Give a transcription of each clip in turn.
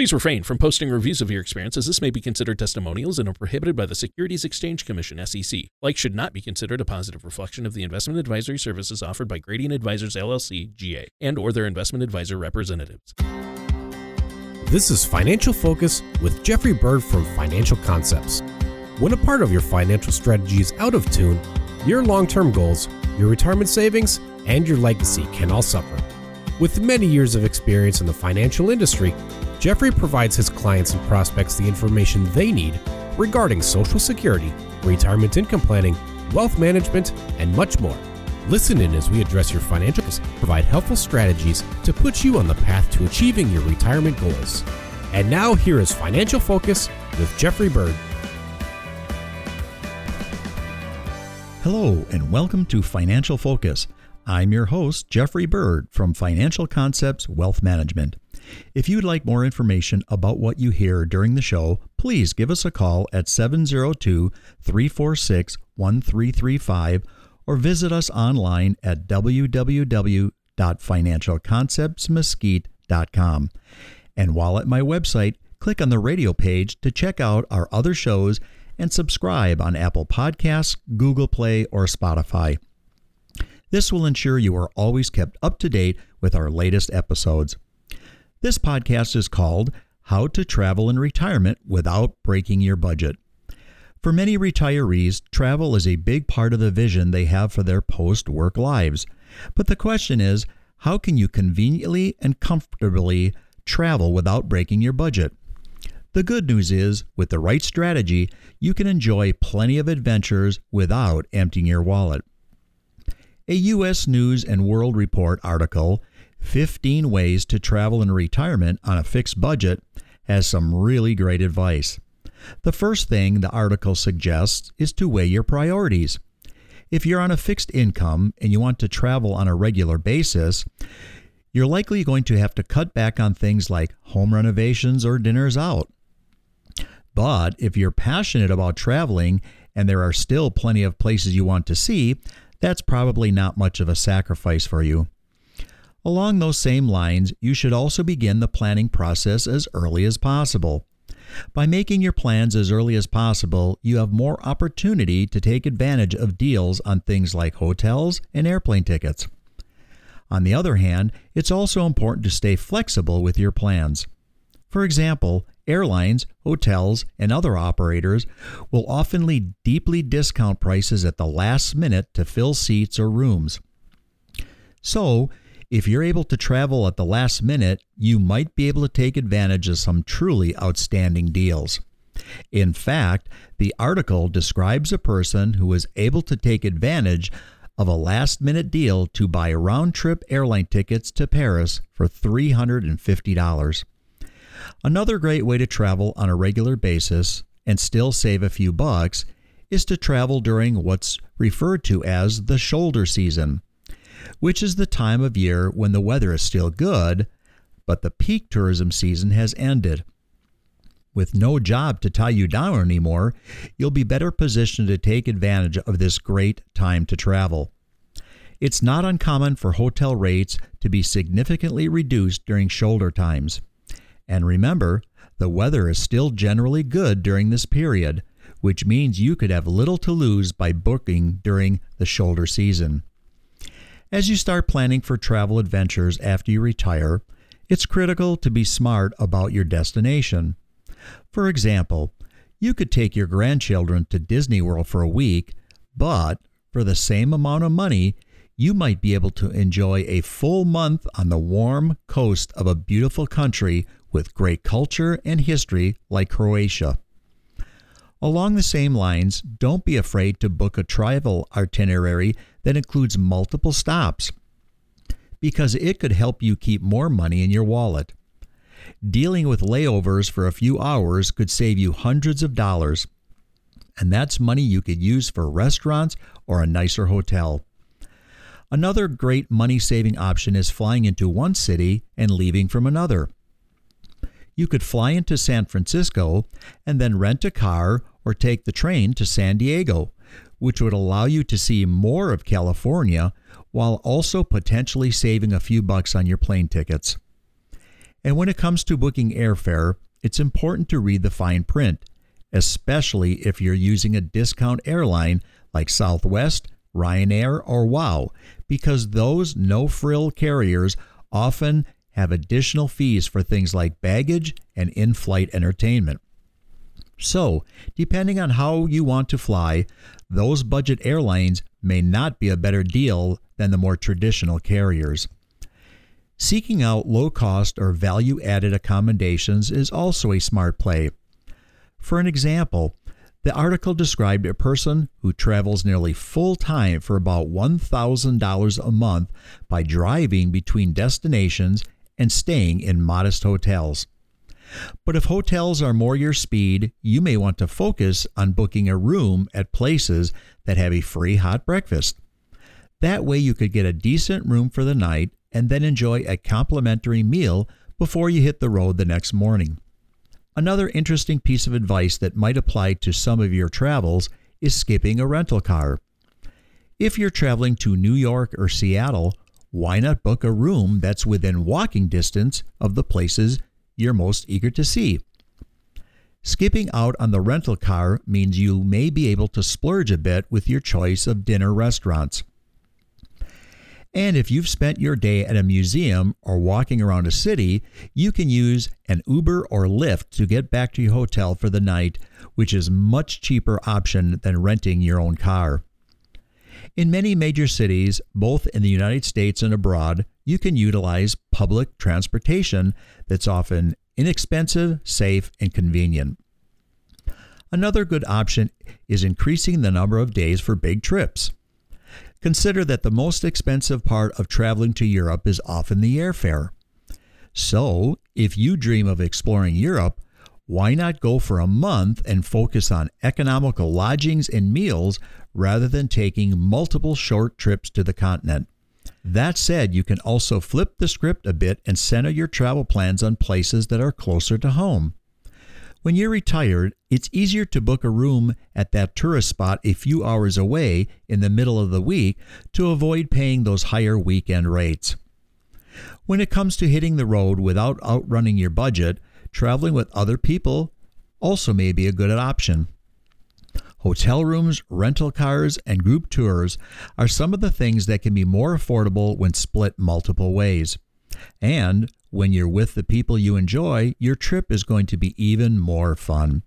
Please refrain from posting reviews of your experience as this may be considered testimonials and are prohibited by the Securities Exchange Commission SEC. Like should not be considered a positive reflection of the investment advisory services offered by Gradient Advisors LLC GA and or their investment advisor representatives. This is Financial Focus with Jeffrey Bird from Financial Concepts. When a part of your financial strategy is out of tune, your long-term goals, your retirement savings, and your legacy can all suffer. With many years of experience in the financial industry, Jeffrey provides his clients and prospects the information they need regarding Social Security, retirement income planning, wealth management, and much more. Listen in as we address your financial provide helpful strategies to put you on the path to achieving your retirement goals. And now here is Financial Focus with Jeffrey Bird. Hello and welcome to Financial Focus. I'm your host, Jeffrey Bird from Financial Concepts Wealth Management. If you'd like more information about what you hear during the show, please give us a call at 702 346 1335 or visit us online at www.financialconceptsmesquite.com. And while at my website, click on the radio page to check out our other shows and subscribe on Apple Podcasts, Google Play, or Spotify. This will ensure you are always kept up to date with our latest episodes. This podcast is called How to Travel in Retirement Without Breaking Your Budget. For many retirees, travel is a big part of the vision they have for their post work lives. But the question is how can you conveniently and comfortably travel without breaking your budget? The good news is, with the right strategy, you can enjoy plenty of adventures without emptying your wallet. A U.S. News and World Report article 15 Ways to Travel in Retirement on a Fixed Budget has some really great advice. The first thing the article suggests is to weigh your priorities. If you're on a fixed income and you want to travel on a regular basis, you're likely going to have to cut back on things like home renovations or dinners out. But if you're passionate about traveling and there are still plenty of places you want to see, that's probably not much of a sacrifice for you. Along those same lines, you should also begin the planning process as early as possible. By making your plans as early as possible, you have more opportunity to take advantage of deals on things like hotels and airplane tickets. On the other hand, it's also important to stay flexible with your plans. For example, airlines, hotels, and other operators will often deeply discount prices at the last minute to fill seats or rooms. So, if you're able to travel at the last minute, you might be able to take advantage of some truly outstanding deals. In fact, the article describes a person who was able to take advantage of a last minute deal to buy round trip airline tickets to Paris for $350. Another great way to travel on a regular basis and still save a few bucks is to travel during what's referred to as the shoulder season which is the time of year when the weather is still good, but the peak tourism season has ended. With no job to tie you down anymore, you'll be better positioned to take advantage of this great time to travel. It's not uncommon for hotel rates to be significantly reduced during shoulder times. And remember, the weather is still generally good during this period, which means you could have little to lose by booking during the shoulder season. As you start planning for travel adventures after you retire, it's critical to be smart about your destination. For example, you could take your grandchildren to Disney World for a week, but for the same amount of money, you might be able to enjoy a full month on the warm coast of a beautiful country with great culture and history like Croatia. Along the same lines, don't be afraid to book a travel itinerary that includes multiple stops because it could help you keep more money in your wallet. Dealing with layovers for a few hours could save you hundreds of dollars, and that's money you could use for restaurants or a nicer hotel. Another great money saving option is flying into one city and leaving from another. You could fly into San Francisco and then rent a car or take the train to San Diego, which would allow you to see more of California while also potentially saving a few bucks on your plane tickets. And when it comes to booking airfare, it's important to read the fine print, especially if you're using a discount airline like Southwest, Ryanair, or WOW, because those no frill carriers often have additional fees for things like baggage and in flight entertainment. So, depending on how you want to fly, those budget airlines may not be a better deal than the more traditional carriers. Seeking out low cost or value added accommodations is also a smart play. For an example, the article described a person who travels nearly full time for about $1,000 a month by driving between destinations and staying in modest hotels. But if hotels are more your speed, you may want to focus on booking a room at places that have a free hot breakfast. That way, you could get a decent room for the night and then enjoy a complimentary meal before you hit the road the next morning. Another interesting piece of advice that might apply to some of your travels is skipping a rental car. If you're traveling to New York or Seattle, why not book a room that's within walking distance of the places you're most eager to see. Skipping out on the rental car means you may be able to splurge a bit with your choice of dinner restaurants. And if you've spent your day at a museum or walking around a city, you can use an Uber or Lyft to get back to your hotel for the night, which is much cheaper option than renting your own car. In many major cities, both in the United States and abroad, you can utilize public transportation that's often inexpensive, safe, and convenient. Another good option is increasing the number of days for big trips. Consider that the most expensive part of traveling to Europe is often the airfare. So, if you dream of exploring Europe, why not go for a month and focus on economical lodgings and meals rather than taking multiple short trips to the continent? That said, you can also flip the script a bit and center your travel plans on places that are closer to home. When you're retired, it's easier to book a room at that tourist spot a few hours away in the middle of the week to avoid paying those higher weekend rates. When it comes to hitting the road without outrunning your budget, traveling with other people also may be a good option. Hotel rooms, rental cars, and group tours are some of the things that can be more affordable when split multiple ways. And when you're with the people you enjoy, your trip is going to be even more fun.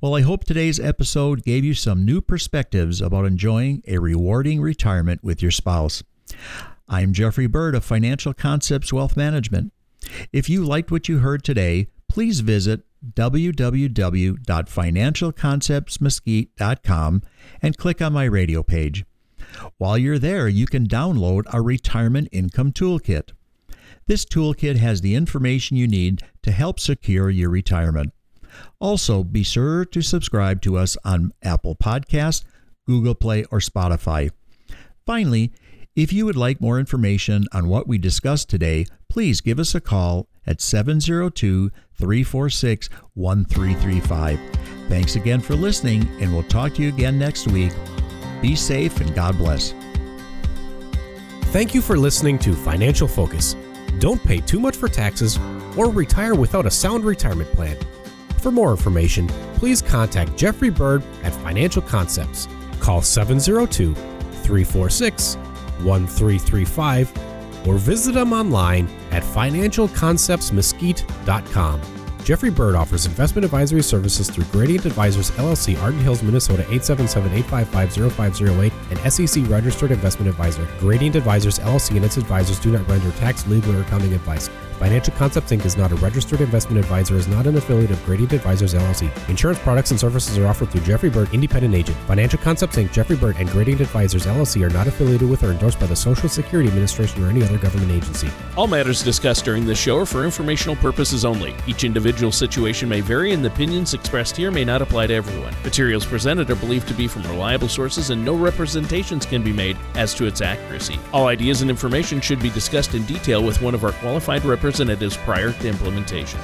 Well, I hope today's episode gave you some new perspectives about enjoying a rewarding retirement with your spouse. I'm Jeffrey Bird of Financial Concepts Wealth Management. If you liked what you heard today, please visit www.financialconceptsmesquite.com and click on my radio page. While you're there, you can download our Retirement Income Toolkit. This toolkit has the information you need to help secure your retirement. Also, be sure to subscribe to us on Apple Podcasts, Google Play, or Spotify. Finally, if you would like more information on what we discussed today, please give us a call at 702 346 1335. Thanks again for listening, and we'll talk to you again next week. Be safe and God bless. Thank you for listening to Financial Focus. Don't pay too much for taxes or retire without a sound retirement plan. For more information, please contact Jeffrey Bird at Financial Concepts. Call 702 346 1335 or visit them online at financialconceptsmesquite.com. Jeffrey Bird offers investment advisory services through Gradient Advisors LLC, Arden Hills, Minnesota 877-855-0508, and SEC registered investment advisor. Gradient Advisors LLC and its advisors do not render tax, legal, or accounting advice. Financial Concepts Inc. is not a registered investment advisor, is not an affiliate of Gradient Advisors LLC. Insurance products and services are offered through Jeffrey Bird, independent agent. Financial Concepts Inc., Jeffrey Bird, and Gradient Advisors LLC are not affiliated with or endorsed by the Social Security Administration or any other government agency. All matters discussed during this show are for informational purposes only. Each individual situation may vary, and the opinions expressed here may not apply to everyone. Materials presented are believed to be from reliable sources, and no representations can be made as to its accuracy. All ideas and information should be discussed in detail with one of our qualified representatives prior to implementation.